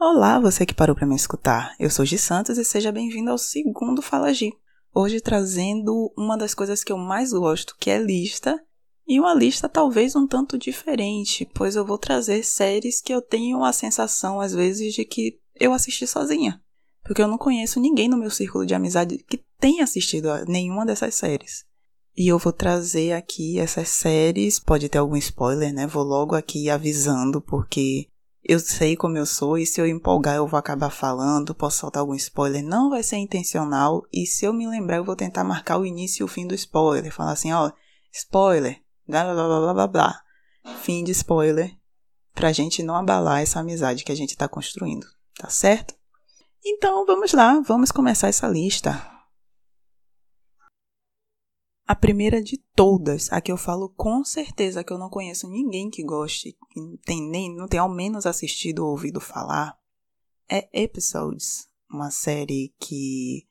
Olá, você que parou para me escutar. Eu sou Gi Santos e seja bem-vindo ao segundo Fala Gi. Hoje trazendo uma das coisas que eu mais gosto, que é lista, e uma lista talvez um tanto diferente, pois eu vou trazer séries que eu tenho a sensação às vezes de que eu assisti sozinha, porque eu não conheço ninguém no meu círculo de amizade que tenha assistido a nenhuma dessas séries. E eu vou trazer aqui essas séries, pode ter algum spoiler, né? Vou logo aqui avisando, porque eu sei como eu sou e se eu empolgar eu vou acabar falando, posso soltar algum spoiler, não vai ser intencional e se eu me lembrar eu vou tentar marcar o início e o fim do spoiler, falar assim, ó, spoiler, blá blá blá blá blá blá, fim de spoiler, pra gente não abalar essa amizade que a gente tá construindo, tá certo? Então vamos lá, vamos começar essa lista. A primeira de todas, a que eu falo com certeza que eu não conheço ninguém que goste, que não tem nem, não tem ao menos assistido ou ouvido falar, é Episodes, uma série que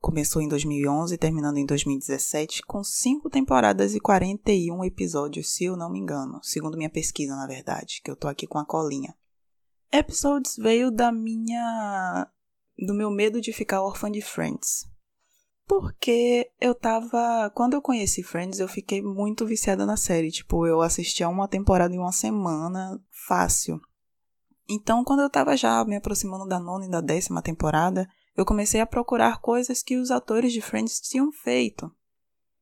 começou em 2011 terminando em 2017 com cinco temporadas e 41 episódios, se eu não me engano, segundo minha pesquisa, na verdade, que eu tô aqui com a colinha. Episodes veio da minha do meu medo de ficar órfã de Friends. Porque eu tava. Quando eu conheci Friends, eu fiquei muito viciada na série. Tipo, eu assistia uma temporada em uma semana, fácil. Então, quando eu tava já me aproximando da nona e da décima temporada, eu comecei a procurar coisas que os atores de Friends tinham feito.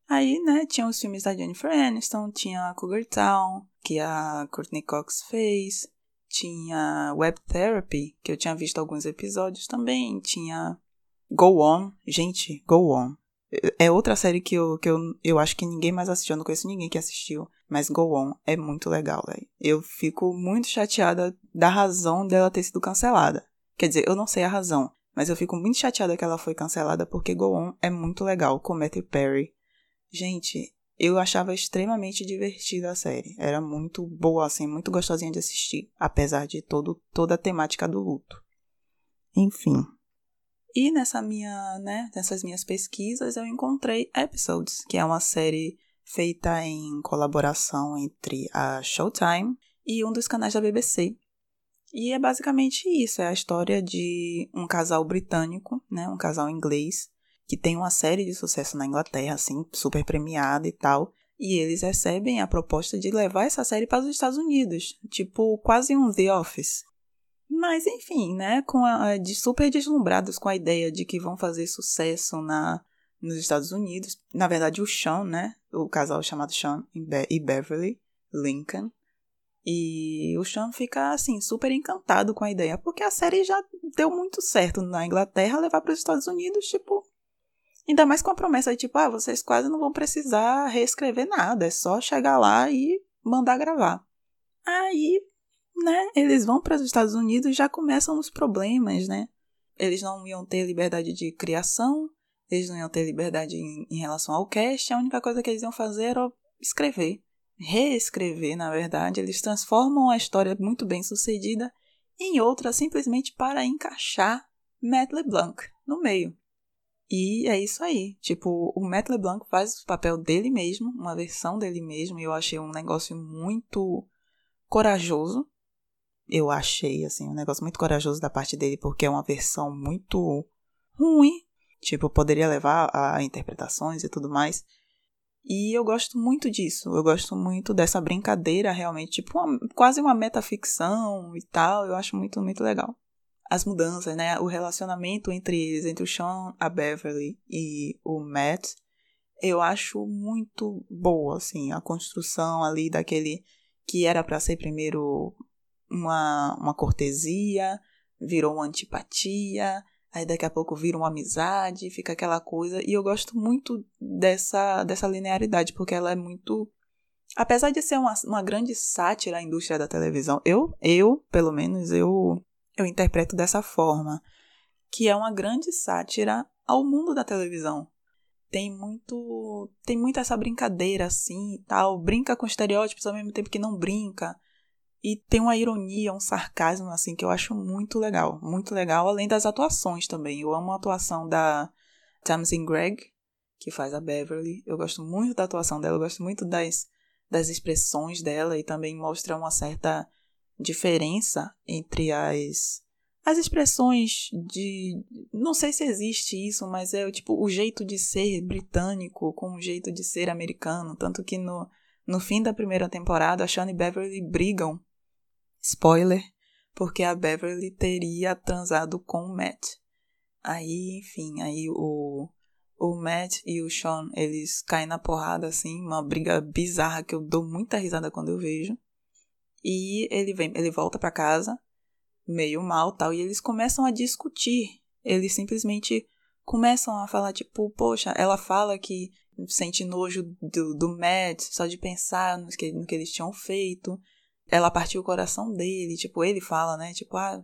Aí, né, tinha os filmes da Jennifer Aniston, tinha a Cougar Town, que a Courtney Cox fez, tinha Web Therapy, que eu tinha visto alguns episódios também, tinha Go On, gente, Go On. É outra série que eu, que eu, eu acho que ninguém mais assistiu, eu não conheço ninguém que assistiu. Mas Go On é muito legal, velho. Eu fico muito chateada da razão dela ter sido cancelada. Quer dizer, eu não sei a razão, mas eu fico muito chateada que ela foi cancelada porque Go On é muito legal com Matthew Perry. Gente, eu achava extremamente divertida a série. Era muito boa, assim, muito gostosinha de assistir, apesar de todo, toda a temática do luto. Enfim, e nessa minha, né, nessas minhas pesquisas eu encontrei Episodes, que é uma série feita em colaboração entre a Showtime e um dos canais da BBC. E é basicamente isso, é a história de um casal britânico, né, um casal inglês, que tem uma série de sucesso na Inglaterra, assim, super premiada e tal, e eles recebem a proposta de levar essa série para os Estados Unidos, tipo quase um The Office. Mas enfim, né, com a, de super deslumbrados com a ideia de que vão fazer sucesso na nos Estados Unidos. Na verdade, o Sean, né, o casal chamado Sean e Beverly Lincoln. E o Sean fica assim super encantado com a ideia, porque a série já deu muito certo na Inglaterra levar para os Estados Unidos, tipo, ainda mais com a promessa de tipo, ah, vocês quase não vão precisar reescrever nada, é só chegar lá e mandar gravar. Aí né, eles vão para os Estados Unidos já começam os problemas, né? Eles não iam ter liberdade de criação, eles não iam ter liberdade em, em relação ao cast, a única coisa que eles iam fazer era escrever, reescrever, na verdade. Eles transformam a história muito bem sucedida em outra simplesmente para encaixar Matt LeBlanc no meio. E é isso aí. Tipo, o Matt LeBlanc faz o papel dele mesmo, uma versão dele mesmo, e eu achei um negócio muito corajoso eu achei, assim, um negócio muito corajoso da parte dele, porque é uma versão muito ruim. Tipo, poderia levar a interpretações e tudo mais. E eu gosto muito disso. Eu gosto muito dessa brincadeira, realmente. Tipo, uma, quase uma metaficção e tal. Eu acho muito, muito legal. As mudanças, né? O relacionamento entre eles, entre o Sean, a Beverly e o Matt, eu acho muito boa, assim. A construção ali daquele que era para ser primeiro uma, uma cortesia, virou uma antipatia, aí daqui a pouco vira uma amizade, fica aquela coisa. E eu gosto muito dessa, dessa linearidade, porque ela é muito. Apesar de ser uma, uma grande sátira à indústria da televisão, eu, eu, pelo menos, eu, eu interpreto dessa forma. Que é uma grande sátira ao mundo da televisão. Tem muito. Tem muito essa brincadeira assim e tal. Brinca com estereótipos ao mesmo tempo que não brinca. E tem uma ironia, um sarcasmo, assim, que eu acho muito legal. Muito legal, além das atuações também. Eu amo a atuação da Tamsin Gregg, que faz a Beverly. Eu gosto muito da atuação dela, eu gosto muito das, das expressões dela e também mostra uma certa diferença entre as, as expressões de. Não sei se existe isso, mas é tipo o jeito de ser britânico com o jeito de ser americano. Tanto que no, no fim da primeira temporada, a Sean e Beverly brigam. Spoiler, porque a Beverly teria transado com o Matt. Aí, enfim, aí o, o Matt e o Sean, eles caem na porrada, assim, uma briga bizarra que eu dou muita risada quando eu vejo. E ele vem, ele volta para casa, meio mal tal, e eles começam a discutir. Eles simplesmente começam a falar, tipo, poxa, ela fala que sente nojo do, do Matt só de pensar no que, no que eles tinham feito. Ela partiu o coração dele, tipo, ele fala, né? Tipo, ah,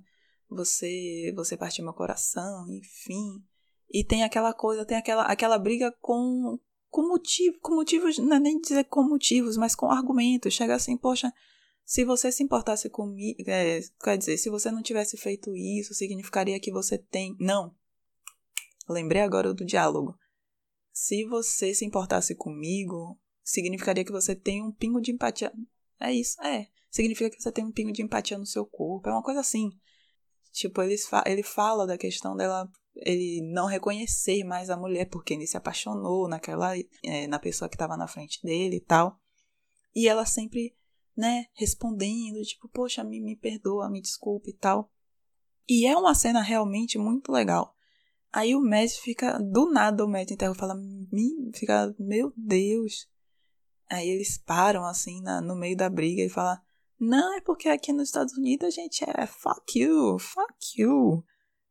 você, você partiu meu coração, enfim. E tem aquela coisa, tem aquela, aquela briga com, com motivo, com motivos, não é nem dizer com motivos, mas com argumentos. Chega assim, poxa, se você se importasse comigo, é, quer dizer, se você não tivesse feito isso, significaria que você tem. Não. Lembrei agora do diálogo. Se você se importasse comigo, significaria que você tem um pingo de empatia. É isso, é. Significa que você tem um pingo de empatia no seu corpo. É uma coisa assim. Tipo, ele, fa ele fala da questão dela ele não reconhecer mais a mulher porque ele se apaixonou naquela é, na pessoa que estava na frente dele e tal e ela sempre né respondendo tipo poxa me, me perdoa me desculpe e tal e é uma cena realmente muito legal aí o Matt fica do nada o Matt interrompe fala me fica meu Deus aí eles param assim na, no meio da briga e fala não é porque aqui nos Estados Unidos a gente é fuck you fuck you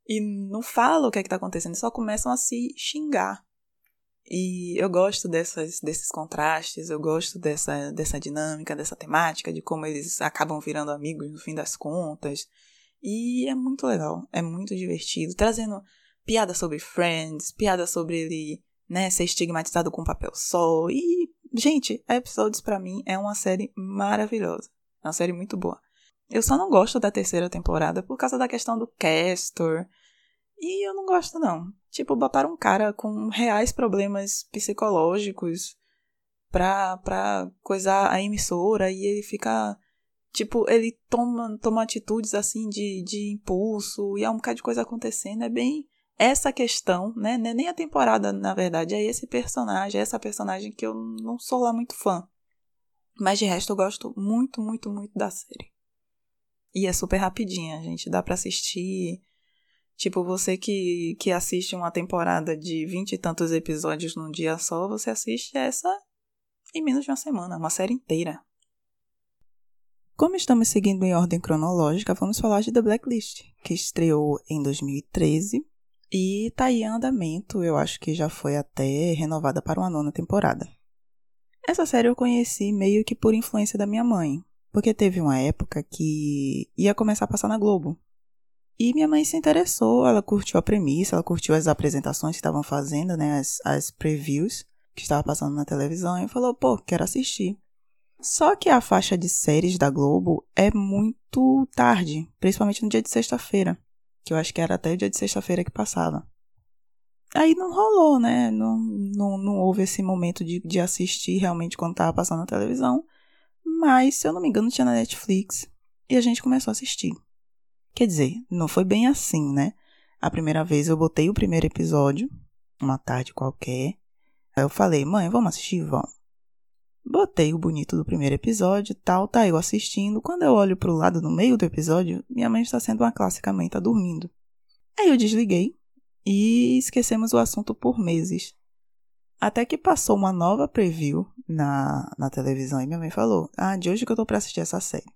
e não falam o que é que tá acontecendo, só começam a se xingar. E eu gosto dessas, desses contrastes, eu gosto dessa, dessa dinâmica, dessa temática, de como eles acabam virando amigos no fim das contas. E é muito legal, é muito divertido, trazendo piada sobre Friends, piada sobre ele, né, ser estigmatizado com papel só. E, gente, Episodes para mim é uma série maravilhosa. É uma série muito boa. Eu só não gosto da terceira temporada por causa da questão do Castor. E eu não gosto, não. Tipo, botar um cara com reais problemas psicológicos pra, pra coisar a emissora e ele fica. Tipo, ele toma, toma atitudes assim de, de impulso e há um bocado de coisa acontecendo. É bem essa questão, né? É nem a temporada, na verdade, é esse personagem, é essa personagem que eu não sou lá muito fã. Mas de resto eu gosto muito, muito, muito da série. E é super rapidinha, gente. Dá para assistir. Tipo, você que, que assiste uma temporada de vinte e tantos episódios num dia só, você assiste essa em menos de uma semana, uma série inteira. Como estamos seguindo em ordem cronológica, vamos falar de The Blacklist, que estreou em 2013 e está em andamento, eu acho que já foi até renovada para uma nona temporada. Essa série eu conheci meio que por influência da minha mãe, porque teve uma época que ia começar a passar na Globo. E minha mãe se interessou, ela curtiu a premissa, ela curtiu as apresentações que estavam fazendo, né, as, as previews que estava passando na televisão e falou, pô, quero assistir. Só que a faixa de séries da Globo é muito tarde, principalmente no dia de sexta-feira, que eu acho que era até o dia de sexta-feira que passava. Aí não rolou, né? Não, não, não houve esse momento de, de assistir realmente quando estava passando na televisão. Mas, se eu não me engano, tinha na Netflix. E a gente começou a assistir. Quer dizer, não foi bem assim, né? A primeira vez eu botei o primeiro episódio, uma tarde qualquer. Aí eu falei, mãe, vamos assistir? Vamos. Botei o bonito do primeiro episódio tal, tá eu assistindo. Quando eu olho pro lado no meio do episódio, minha mãe está sendo uma clássica mãe, tá dormindo. Aí eu desliguei e esquecemos o assunto por meses. Até que passou uma nova preview na, na televisão e minha mãe falou: Ah, de hoje que eu tô pra assistir essa série.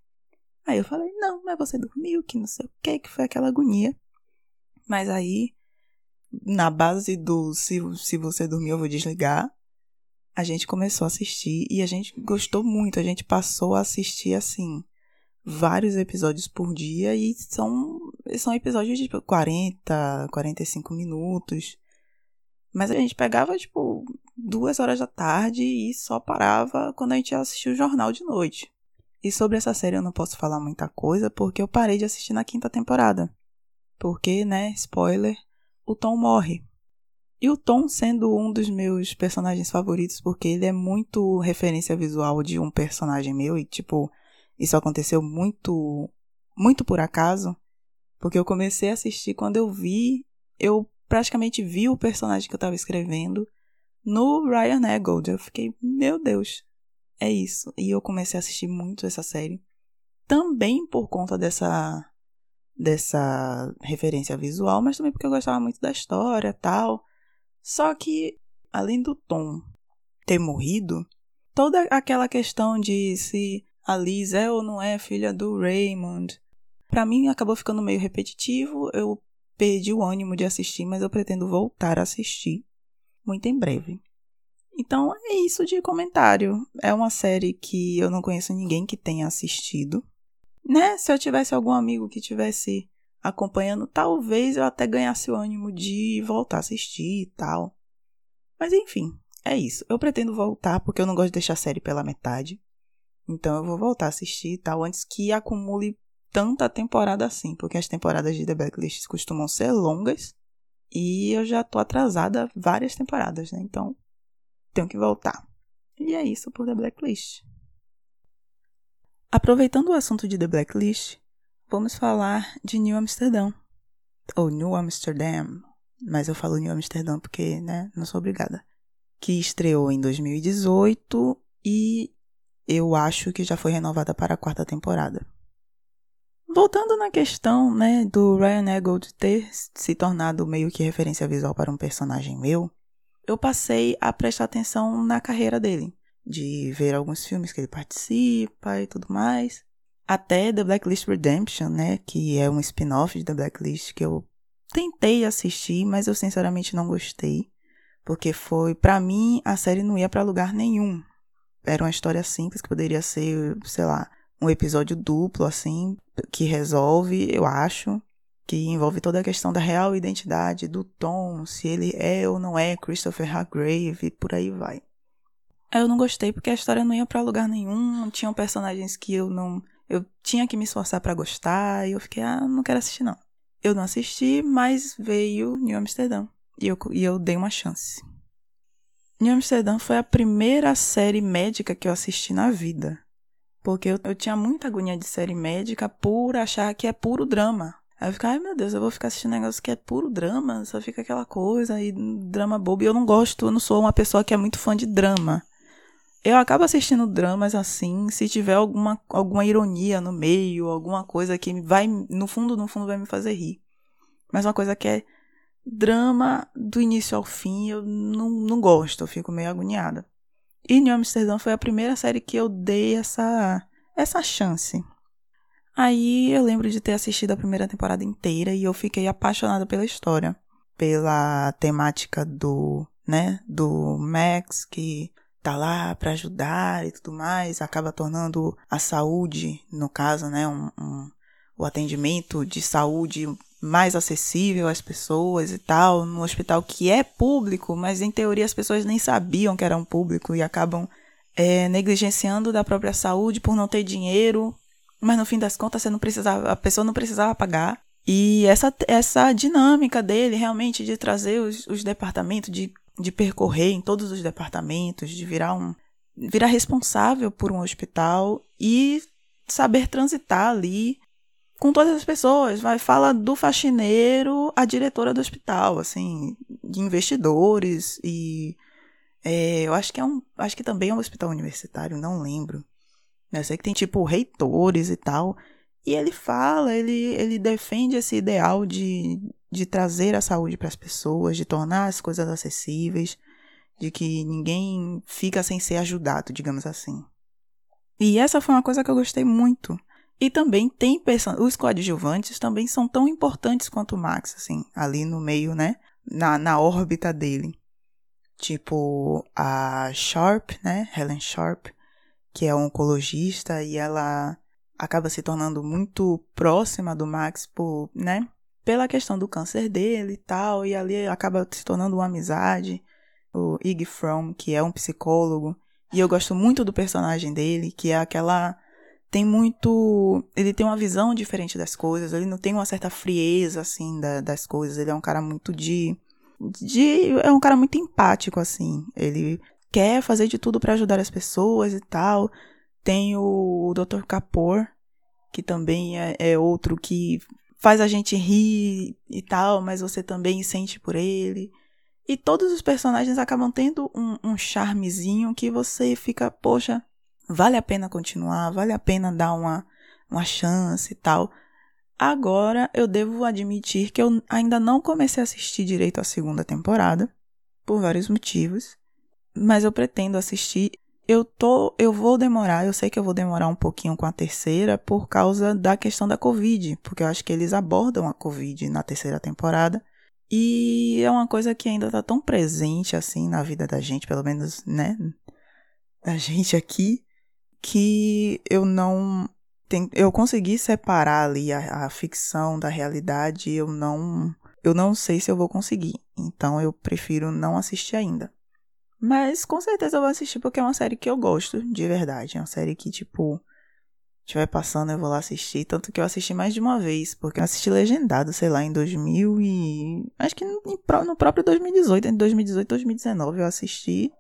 Aí eu falei: Não, mas você dormiu, que não sei o que, que foi aquela agonia. Mas aí, na base do se, se você dormiu, eu vou desligar, a gente começou a assistir e a gente gostou muito. A gente passou a assistir assim vários episódios por dia e são, são episódios de 40, 45 minutos. Mas a gente pegava, tipo, duas horas da tarde e só parava quando a gente ia assistir o jornal de noite. E sobre essa série eu não posso falar muita coisa porque eu parei de assistir na quinta temporada. Porque, né, spoiler, o Tom morre. E o Tom sendo um dos meus personagens favoritos, porque ele é muito referência visual de um personagem meu e, tipo, isso aconteceu muito, muito por acaso. Porque eu comecei a assistir quando eu vi, eu praticamente vi o personagem que eu tava escrevendo no Ryan Eggold. Eu fiquei, meu Deus, é isso. E eu comecei a assistir muito essa série. Também por conta dessa dessa referência visual, mas também porque eu gostava muito da história, tal. Só que além do Tom ter morrido, toda aquela questão de se a Liz é ou não é filha do Raymond, para mim acabou ficando meio repetitivo. Eu perdi o ânimo de assistir, mas eu pretendo voltar a assistir muito em breve. Então é isso de comentário. É uma série que eu não conheço ninguém que tenha assistido. Né? Se eu tivesse algum amigo que tivesse acompanhando, talvez eu até ganhasse o ânimo de voltar a assistir e tal. Mas enfim, é isso. Eu pretendo voltar porque eu não gosto de deixar a série pela metade. Então eu vou voltar a assistir e tal antes que acumule tanta temporada assim, porque as temporadas de The Blacklist costumam ser longas e eu já tô atrasada várias temporadas, né? Então tenho que voltar. E é isso por The Blacklist. Aproveitando o assunto de The Blacklist, vamos falar de New Amsterdam. Ou New Amsterdam, mas eu falo New Amsterdam porque, né, não sou obrigada. Que estreou em 2018 e eu acho que já foi renovada para a quarta temporada. Voltando na questão, né, do Ryan Eggold ter se tornado meio que referência visual para um personagem meu, eu passei a prestar atenção na carreira dele, de ver alguns filmes que ele participa e tudo mais. Até The Blacklist Redemption, né, que é um spin-off de The Blacklist que eu tentei assistir, mas eu sinceramente não gostei, porque foi, para mim, a série não ia para lugar nenhum. Era uma história simples que poderia ser, sei lá, um episódio duplo assim, que resolve, eu acho, que envolve toda a questão da real identidade do Tom, se ele é ou não é Christopher Hargrave, por aí vai. Eu não gostei porque a história não ia para lugar nenhum, tinham personagens que eu não, eu tinha que me esforçar para gostar, e eu fiquei, ah, não quero assistir não. Eu não assisti, mas veio New Amsterdã e eu, e eu dei uma chance. New Amsterdã foi a primeira série médica que eu assisti na vida. Porque eu, eu tinha muita agonia de série médica por achar que é puro drama. Aí eu ficava, ai meu Deus, eu vou ficar assistindo um negócio que é puro drama, só fica aquela coisa e drama bobo. E eu não gosto, eu não sou uma pessoa que é muito fã de drama. Eu acabo assistindo dramas assim, se tiver alguma, alguma ironia no meio, alguma coisa que vai, no fundo, no fundo, vai me fazer rir. Mas uma coisa que é drama do início ao fim, eu não, não gosto, eu fico meio agoniada. E New Amsterdã foi a primeira série que eu dei essa, essa chance. Aí eu lembro de ter assistido a primeira temporada inteira e eu fiquei apaixonada pela história, pela temática do, né, do Max que tá lá para ajudar e tudo mais, acaba tornando a saúde, no caso, né, um, um, o atendimento de saúde mais acessível às pessoas e tal, no hospital que é público, mas em teoria as pessoas nem sabiam que era um público e acabam é, negligenciando da própria saúde por não ter dinheiro mas no fim das contas você não precisava, a pessoa não precisava pagar. E essa, essa dinâmica dele realmente de trazer os, os departamentos, de, de percorrer em todos os departamentos, de virar um virar responsável por um hospital e saber transitar ali com todas as pessoas. Vai fala do faxineiro à diretora do hospital, assim, de investidores e é, eu acho que é um, acho que também é um hospital universitário, não lembro. Eu sei que tem tipo reitores e tal. E ele fala, ele, ele defende esse ideal de, de trazer a saúde para as pessoas, de tornar as coisas acessíveis, de que ninguém fica sem ser ajudado, digamos assim. E essa foi uma coisa que eu gostei muito. E também tem os coadjuvantes também são tão importantes quanto o Max, assim, ali no meio, né? Na, na órbita dele. Tipo a Sharp, né? Helen Sharp, que é oncologista, e ela acaba se tornando muito próxima do Max por, né, pela questão do câncer dele e tal, e ali acaba se tornando uma amizade. O Ig Fromm, que é um psicólogo, e eu gosto muito do personagem dele, que é aquela tem muito. Ele tem uma visão diferente das coisas, ele não tem uma certa frieza, assim, da, das coisas. Ele é um cara muito de. de é um cara muito empático, assim. Ele quer fazer de tudo para ajudar as pessoas e tal. Tem o Dr. Kapoor, que também é, é outro que faz a gente rir e tal, mas você também sente por ele. E todos os personagens acabam tendo um, um charmezinho que você fica, poxa, vale a pena continuar, vale a pena dar uma, uma chance e tal. Agora eu devo admitir que eu ainda não comecei a assistir direito a segunda temporada, por vários motivos, mas eu pretendo assistir. Eu tô, eu vou demorar, eu sei que eu vou demorar um pouquinho com a terceira por causa da questão da Covid, porque eu acho que eles abordam a Covid na terceira temporada. E é uma coisa que ainda tá tão presente assim na vida da gente, pelo menos, né, da gente aqui, que eu não tem, eu consegui separar ali a, a ficção da realidade, eu não eu não sei se eu vou conseguir. Então eu prefiro não assistir ainda. Mas com certeza eu vou assistir porque é uma série que eu gosto, de verdade. É uma série que, tipo, estiver passando eu vou lá assistir. Tanto que eu assisti mais de uma vez, porque eu assisti legendado, sei lá, em 2000 e. Acho que no, no próprio 2018, em 2018 e 2019 eu assisti.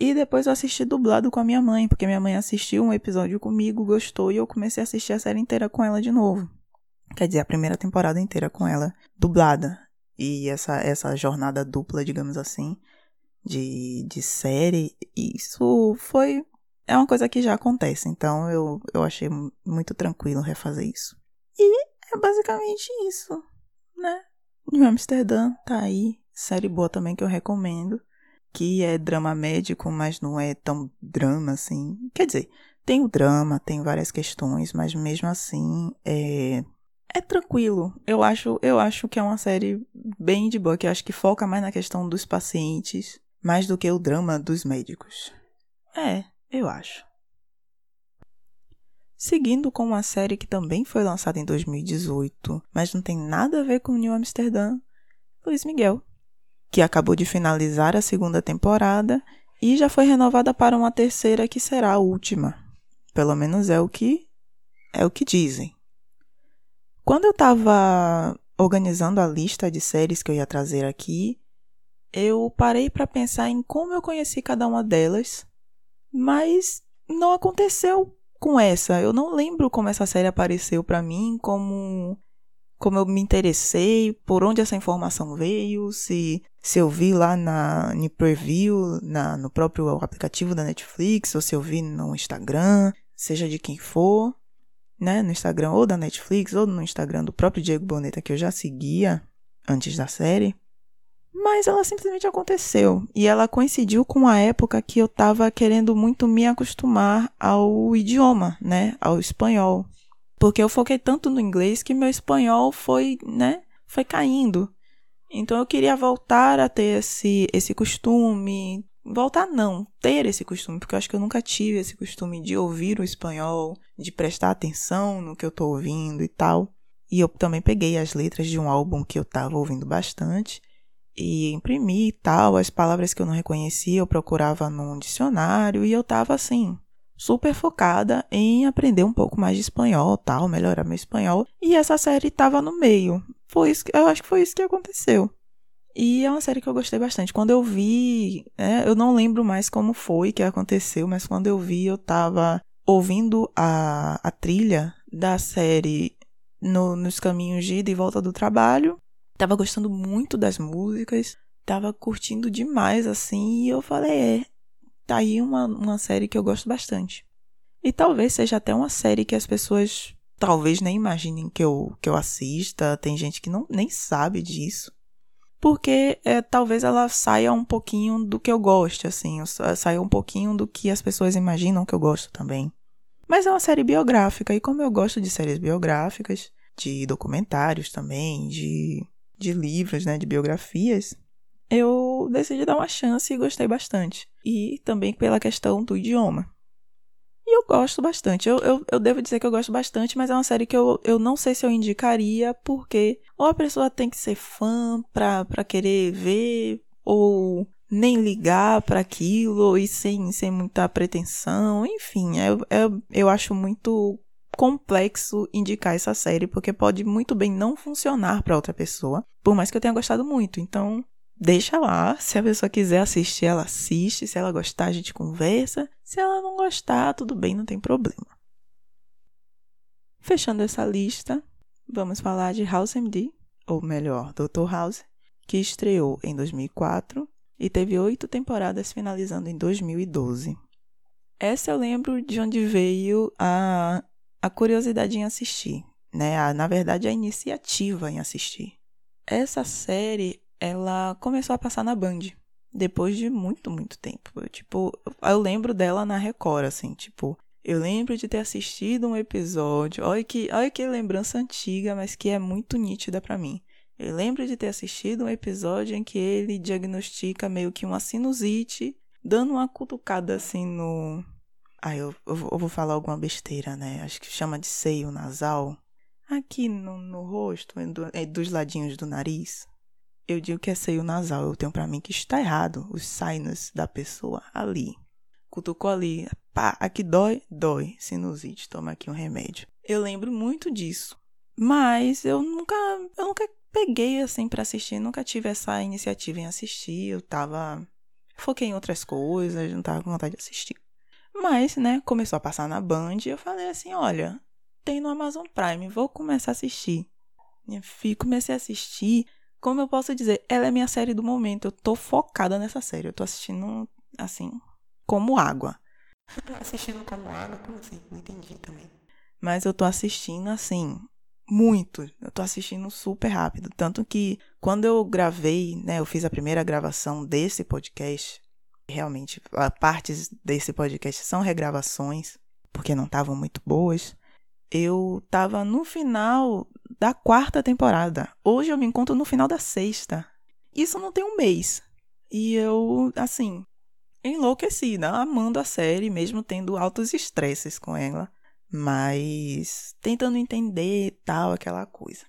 E depois eu assisti dublado com a minha mãe, porque minha mãe assistiu um episódio comigo, gostou e eu comecei a assistir a série inteira com ela de novo. Quer dizer, a primeira temporada inteira com ela dublada. E essa, essa jornada dupla, digamos assim, de, de série, isso foi. É uma coisa que já acontece, então eu, eu achei muito tranquilo refazer isso. E é basicamente isso, né? New Amsterdã tá aí, série boa também que eu recomendo que é drama médico, mas não é tão drama assim. Quer dizer, tem o drama, tem várias questões, mas mesmo assim é é tranquilo. Eu acho, eu acho que é uma série bem de boa, que eu acho que foca mais na questão dos pacientes, mais do que o drama dos médicos. É, eu acho. Seguindo com uma série que também foi lançada em 2018, mas não tem nada a ver com New Amsterdã, Luiz Miguel que acabou de finalizar a segunda temporada e já foi renovada para uma terceira que será a última. Pelo menos é o que é o que dizem. Quando eu estava organizando a lista de séries que eu ia trazer aqui, eu parei para pensar em como eu conheci cada uma delas, mas não aconteceu com essa. Eu não lembro como essa série apareceu para mim, como como eu me interessei, por onde essa informação veio, se, se eu vi lá na, no preview, na, no próprio aplicativo da Netflix, ou se eu vi no Instagram, seja de quem for, né, no Instagram ou da Netflix, ou no Instagram do próprio Diego Boneta, que eu já seguia antes da série. Mas ela simplesmente aconteceu. E ela coincidiu com a época que eu estava querendo muito me acostumar ao idioma, né? Ao espanhol. Porque eu foquei tanto no inglês que meu espanhol foi, né, foi caindo. Então eu queria voltar a ter esse, esse costume. Voltar não, ter esse costume, porque eu acho que eu nunca tive esse costume de ouvir o espanhol, de prestar atenção no que eu tô ouvindo e tal. E eu também peguei as letras de um álbum que eu tava ouvindo bastante e imprimi e tal, as palavras que eu não reconhecia eu procurava num dicionário e eu tava assim, super focada em aprender um pouco mais de espanhol, tal, melhorar meu espanhol. E essa série estava no meio. Foi isso, eu acho que foi isso que aconteceu. E é uma série que eu gostei bastante. Quando eu vi, né, eu não lembro mais como foi que aconteceu, mas quando eu vi, eu tava ouvindo a, a trilha da série no, nos caminhos de ida e volta do trabalho. Tava gostando muito das músicas, tava curtindo demais, assim, e eu falei, é, tá aí uma, uma série que eu gosto bastante. E talvez seja até uma série que as pessoas talvez nem imaginem que eu, que eu assista. Tem gente que não, nem sabe disso. Porque é, talvez ela saia um pouquinho do que eu gosto, assim. Saia um pouquinho do que as pessoas imaginam que eu gosto também. Mas é uma série biográfica, e como eu gosto de séries biográficas, de documentários também, de, de livros, né, de biografias, eu decidi dar uma chance e gostei bastante. E também pela questão do idioma. E eu gosto bastante. Eu, eu, eu devo dizer que eu gosto bastante, mas é uma série que eu, eu não sei se eu indicaria, porque ou a pessoa tem que ser fã pra, pra querer ver, ou nem ligar para aquilo, e sem, sem muita pretensão. Enfim, eu, eu, eu acho muito complexo indicar essa série, porque pode muito bem não funcionar para outra pessoa, por mais que eu tenha gostado muito. Então, deixa lá. Se a pessoa quiser assistir, ela assiste. Se ela gostar, a gente conversa. Se ela não gostar, tudo bem, não tem problema. Fechando essa lista, vamos falar de House MD, ou melhor, Dr. House, que estreou em 2004 e teve oito temporadas finalizando em 2012. Essa eu lembro de onde veio a, a curiosidade em assistir, né? A, na verdade, a iniciativa em assistir. Essa série, ela começou a passar na Band, depois de muito, muito tempo. Eu, tipo, eu lembro dela na Record, assim, tipo, eu lembro de ter assistido um episódio, olha que, olha que lembrança antiga, mas que é muito nítida para mim. Eu lembro de ter assistido um episódio em que ele diagnostica meio que uma sinusite, dando uma cutucada assim no. Ah, eu, eu, vou falar alguma besteira, né? Acho que chama de seio nasal. Aqui no, no rosto, dos ladinhos do nariz. Eu digo que é seio nasal. Eu tenho para mim que está errado. Os sinus da pessoa ali. Cutucou ali. Pá, aqui dói? Dói. Sinusite. Toma aqui um remédio. Eu lembro muito disso. Mas eu nunca, eu nunca peguei assim para assistir, nunca tive essa iniciativa em assistir, eu tava foquei em outras coisas, não tava com vontade de assistir. Mas, né, começou a passar na Band e eu falei assim, olha, tem no Amazon Prime, vou começar a assistir. E comecei a assistir, como eu posso dizer, ela é minha série do momento, eu tô focada nessa série, eu tô assistindo assim, como água. assistindo como água? Como assim? Não entendi também. Mas eu tô assistindo assim, muito. Eu tô assistindo super rápido. Tanto que quando eu gravei, né, eu fiz a primeira gravação desse podcast. Realmente, partes desse podcast são regravações, porque não estavam muito boas. Eu tava no final da quarta temporada. Hoje eu me encontro no final da sexta. Isso não tem um mês. E eu, assim, enlouquecida, amando a série, mesmo tendo altos estresses com ela mas tentando entender tal, aquela coisa.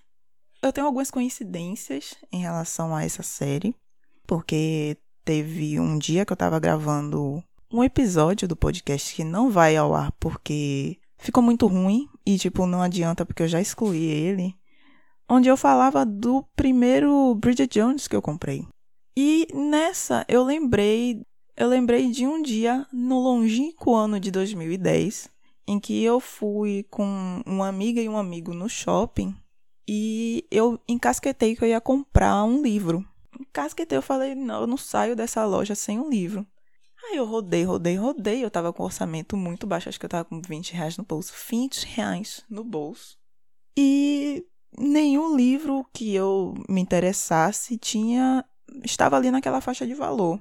Eu tenho algumas coincidências em relação a essa série, porque teve um dia que eu tava gravando um episódio do podcast que não vai ao ar porque ficou muito ruim e, tipo, não adianta porque eu já excluí ele, onde eu falava do primeiro Bridget Jones que eu comprei. E nessa eu lembrei, eu lembrei de um dia no longínquo ano de 2010, em que eu fui com uma amiga e um amigo no shopping e eu encasquetei que eu ia comprar um livro. Encasquetei, eu falei, não, eu não saio dessa loja sem um livro. Aí eu rodei, rodei, rodei. Eu tava com um orçamento muito baixo, acho que eu tava com 20 reais no bolso. 20 reais no bolso. E nenhum livro que eu me interessasse tinha. estava ali naquela faixa de valor.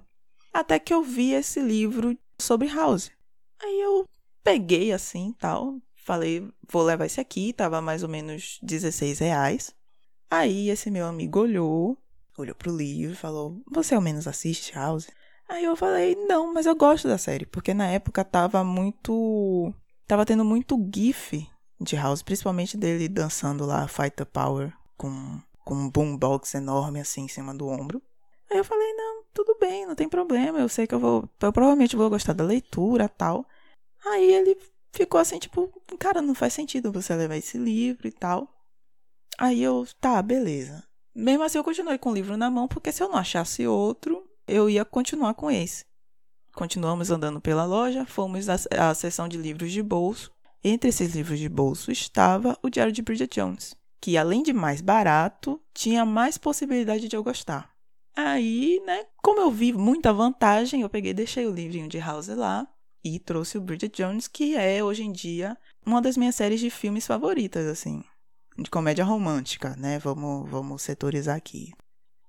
Até que eu vi esse livro sobre House. Aí eu peguei assim tal. Falei, vou levar esse aqui, tava mais ou menos 16 reais. Aí esse meu amigo olhou, olhou pro livro e falou: Você ao menos assiste House? Aí eu falei: Não, mas eu gosto da série, porque na época tava muito. Tava tendo muito GIF de House, principalmente dele dançando lá Fight the Power com, com um boombox enorme assim em cima do ombro. Aí eu falei: Não, tudo bem, não tem problema, eu sei que eu vou. Eu provavelmente vou gostar da leitura tal. Aí ele ficou assim, tipo, cara, não faz sentido você levar esse livro e tal. Aí eu, tá, beleza. Mesmo assim, eu continuei com o livro na mão, porque se eu não achasse outro, eu ia continuar com esse. Continuamos andando pela loja, fomos à, à seção de livros de bolso. Entre esses livros de bolso estava o Diário de Bridget Jones, que além de mais barato, tinha mais possibilidade de eu gostar. Aí, né, como eu vi muita vantagem, eu peguei, deixei o livrinho de House lá e trouxe o Bridget Jones, que é hoje em dia uma das minhas séries de filmes favoritas, assim, de comédia romântica, né? Vamos, vamos setorizar aqui.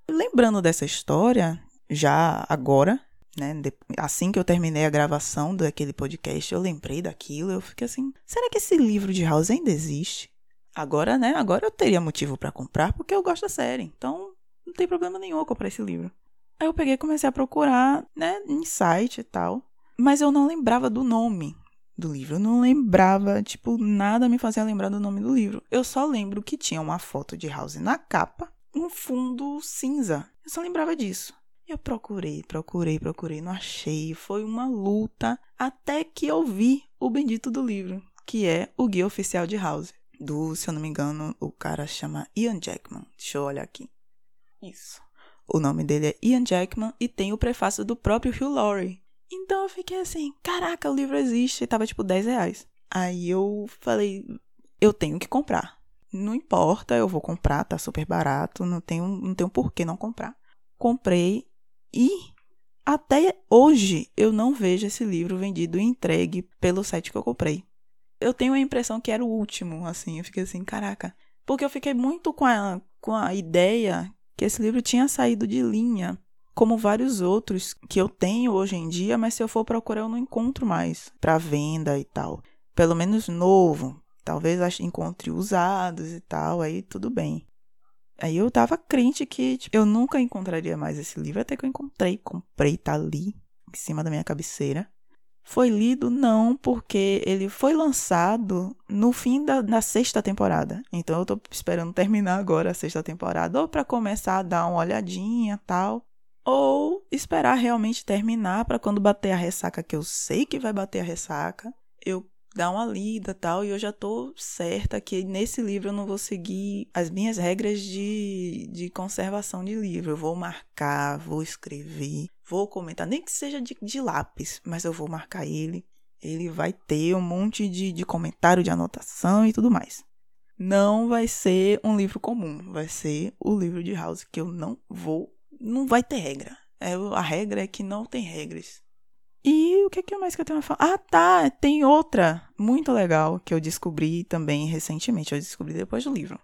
Lembrando dessa história, já agora, né? Assim que eu terminei a gravação daquele podcast, eu lembrei daquilo, eu fiquei assim, será que esse livro de House ainda existe? Agora, né? Agora eu teria motivo para comprar porque eu gosto da série. Então, não tem problema nenhum eu comprar esse livro. Aí eu peguei e comecei a procurar, né, em site e tal. Mas eu não lembrava do nome do livro. Eu não lembrava, tipo, nada me fazia lembrar do nome do livro. Eu só lembro que tinha uma foto de House na capa, um fundo cinza. Eu só lembrava disso. Eu procurei, procurei, procurei, não achei. Foi uma luta até que eu vi o bendito do livro, que é o Guia Oficial de House. Do, se eu não me engano, o cara chama Ian Jackman. Deixa eu olhar aqui. Isso. O nome dele é Ian Jackman e tem o prefácio do próprio Hugh Laurie. Então eu fiquei assim, caraca, o livro existe, e tava tipo 10 reais. Aí eu falei, eu tenho que comprar. não importa, eu vou comprar, tá super barato, não tenho, não tenho por que não comprar. Comprei e até hoje eu não vejo esse livro vendido e entregue pelo site que eu comprei. Eu tenho a impressão que era o último, assim, eu fiquei assim, caraca. Porque eu fiquei muito com a, com a ideia que esse livro tinha saído de linha, como vários outros que eu tenho hoje em dia, mas se eu for procurar eu não encontro mais para venda e tal. Pelo menos novo, talvez encontre usados e tal, aí tudo bem. Aí eu tava crente que tipo, eu nunca encontraria mais esse livro, até que eu encontrei, comprei, tá ali, em cima da minha cabeceira. Foi lido não, porque ele foi lançado no fim da, sexta temporada. Então eu tô esperando terminar agora a sexta temporada, ou para começar a dar uma olhadinha tal, ou esperar realmente terminar para quando bater a ressaca, que eu sei que vai bater a ressaca, eu dar uma lida tal, e eu já tô certa que nesse livro eu não vou seguir as minhas regras de, de conservação de livro. Eu vou marcar, vou escrever, vou comentar, nem que seja de, de lápis, mas eu vou marcar ele. Ele vai ter um monte de, de comentário, de anotação e tudo mais. Não vai ser um livro comum, vai ser o livro de House que eu não vou. Não vai ter regra. É, a regra é que não tem regras. E o que, que mais que eu tenho a falar? Ah, tá, tem outra muito legal que eu descobri também recentemente. Eu descobri depois do livro.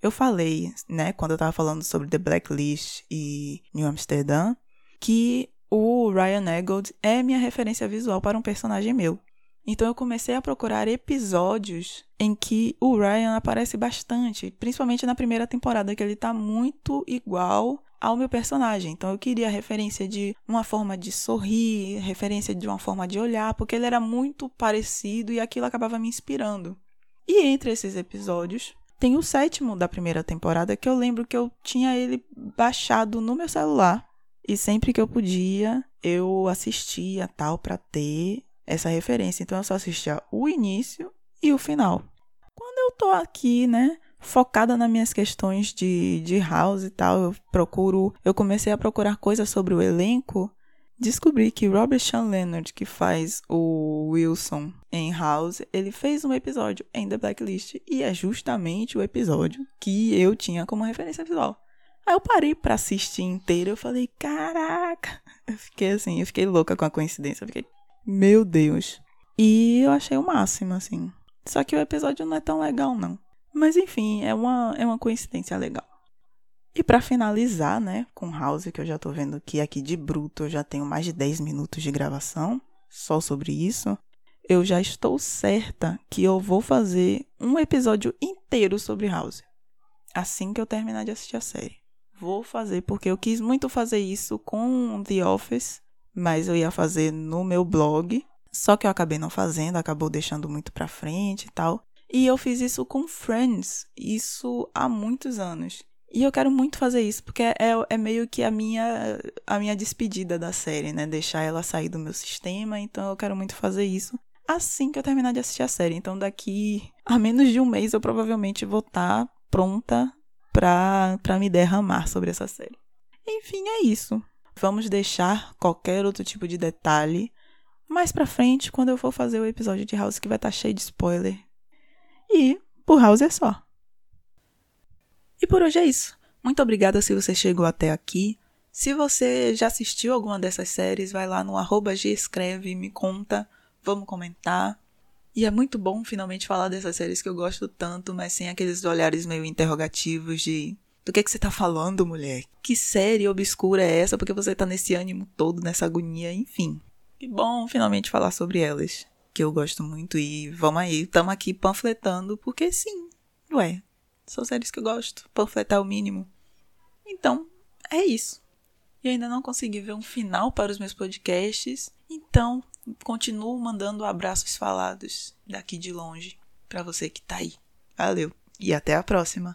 Eu falei, né, quando eu tava falando sobre The Blacklist e New Amsterdam, que o Ryan Eggold é minha referência visual para um personagem meu. Então eu comecei a procurar episódios em que o Ryan aparece bastante, principalmente na primeira temporada, que ele tá muito igual ao meu personagem. Então eu queria referência de uma forma de sorrir, referência de uma forma de olhar, porque ele era muito parecido e aquilo acabava me inspirando. E entre esses episódios, tem o sétimo da primeira temporada que eu lembro que eu tinha ele baixado no meu celular e sempre que eu podia, eu assistia tal para ter essa referência. Então eu só assistia o início e o final. Quando eu tô aqui, né, focada nas minhas questões de, de house e tal. Eu procuro, eu comecei a procurar coisas sobre o elenco. Descobri que Robert Sean Leonard, que faz o Wilson em House, ele fez um episódio em The Blacklist e é justamente o episódio que eu tinha como referência visual. Aí eu parei para assistir inteiro, eu falei, caraca! Eu fiquei assim, eu fiquei louca com a coincidência, eu fiquei, meu Deus. E eu achei o máximo, assim. Só que o episódio não é tão legal, não. Mas enfim, é uma, é uma coincidência legal. E para finalizar, né, com House, que eu já tô vendo que aqui de bruto eu já tenho mais de 10 minutos de gravação só sobre isso, eu já estou certa que eu vou fazer um episódio inteiro sobre House. Assim que eu terminar de assistir a série. Vou fazer, porque eu quis muito fazer isso com The Office, mas eu ia fazer no meu blog. Só que eu acabei não fazendo, acabou deixando muito pra frente e tal. E eu fiz isso com Friends, isso há muitos anos. E eu quero muito fazer isso, porque é, é meio que a minha, a minha despedida da série, né? Deixar ela sair do meu sistema, então eu quero muito fazer isso assim que eu terminar de assistir a série. Então daqui a menos de um mês eu provavelmente vou estar tá pronta pra, pra me derramar sobre essa série. Enfim, é isso. Vamos deixar qualquer outro tipo de detalhe mais pra frente, quando eu for fazer o episódio de House, que vai estar tá cheio de spoiler. E por House é só. E por hoje é isso. Muito obrigada se você chegou até aqui. Se você já assistiu alguma dessas séries, vai lá no arroba escreve, me conta, vamos comentar. E é muito bom finalmente falar dessas séries que eu gosto tanto, mas sem aqueles olhares meio interrogativos de do que, é que você tá falando, mulher? Que série obscura é essa? Porque você tá nesse ânimo todo, nessa agonia, enfim. Que bom finalmente falar sobre elas que eu gosto muito e vamos aí, estamos aqui panfletando, porque sim, ué, são séries que eu gosto, panfletar é o mínimo. Então, é isso. E ainda não consegui ver um final para os meus podcasts, então continuo mandando abraços falados daqui de longe para você que tá aí. Valeu e até a próxima.